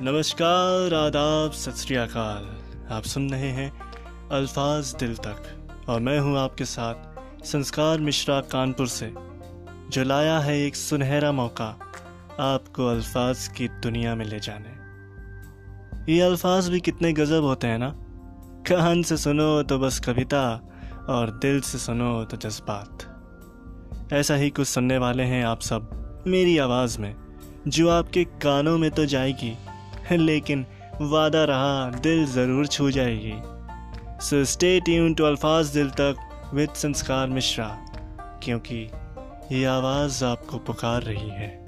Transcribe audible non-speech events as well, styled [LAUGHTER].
नमस्कार, आदाब, सत आप सुन रहे हैं अल्फाज दिल तक और मैं हूँ आपके साथ संस्कार मिश्रा कानपुर से। जो लाया है एक सुनहरा मौका आपको अल्फाज की दुनिया में ले जाने। ये अल्फाज भी कितने गजब होते हैं ना? कान से सुनो तो बस कविता और दिल से सुनो तो जज्बात। ऐसा ही कुछ सुनने वाले हैं आप सब मेरी आवाज़ में, जो आपके कानों में तो जाएगी। [LAUGHS] लेकिन वादा रहा, दिल ज़रूर छू जाएगी। सो स्टे ट्यून टू अल्फाज दिल तक विद संस्कार मिश्रा क्योंकि ये आवाज़ आपको पुकार रही है।